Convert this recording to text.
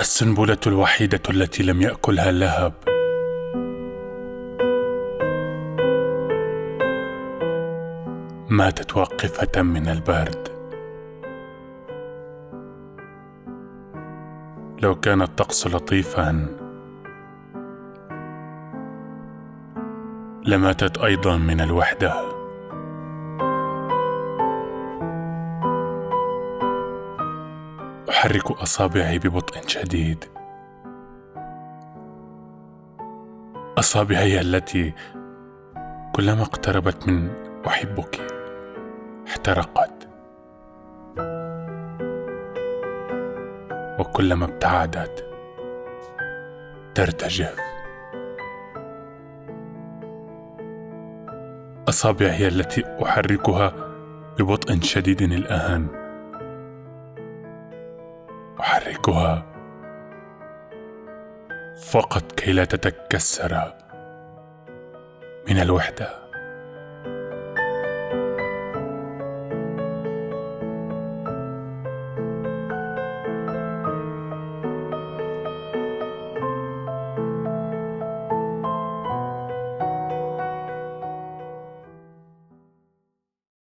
السنبلة الوحيدة التي لم يأكلها اللهب. ماتت واقفة من البرد. لو كان الطقس لطيفا لماتت أيضا من الوحدة. أحرك أصابعي ببطء شديد. أصابعي التي كلما اقتربت من أحبك احترقت. وكلما ابتعدت ترتجف. أصابعي هي التي أحركها ببطء شديد الآن. احركها فقط كي لا تتكسر من الوحدة.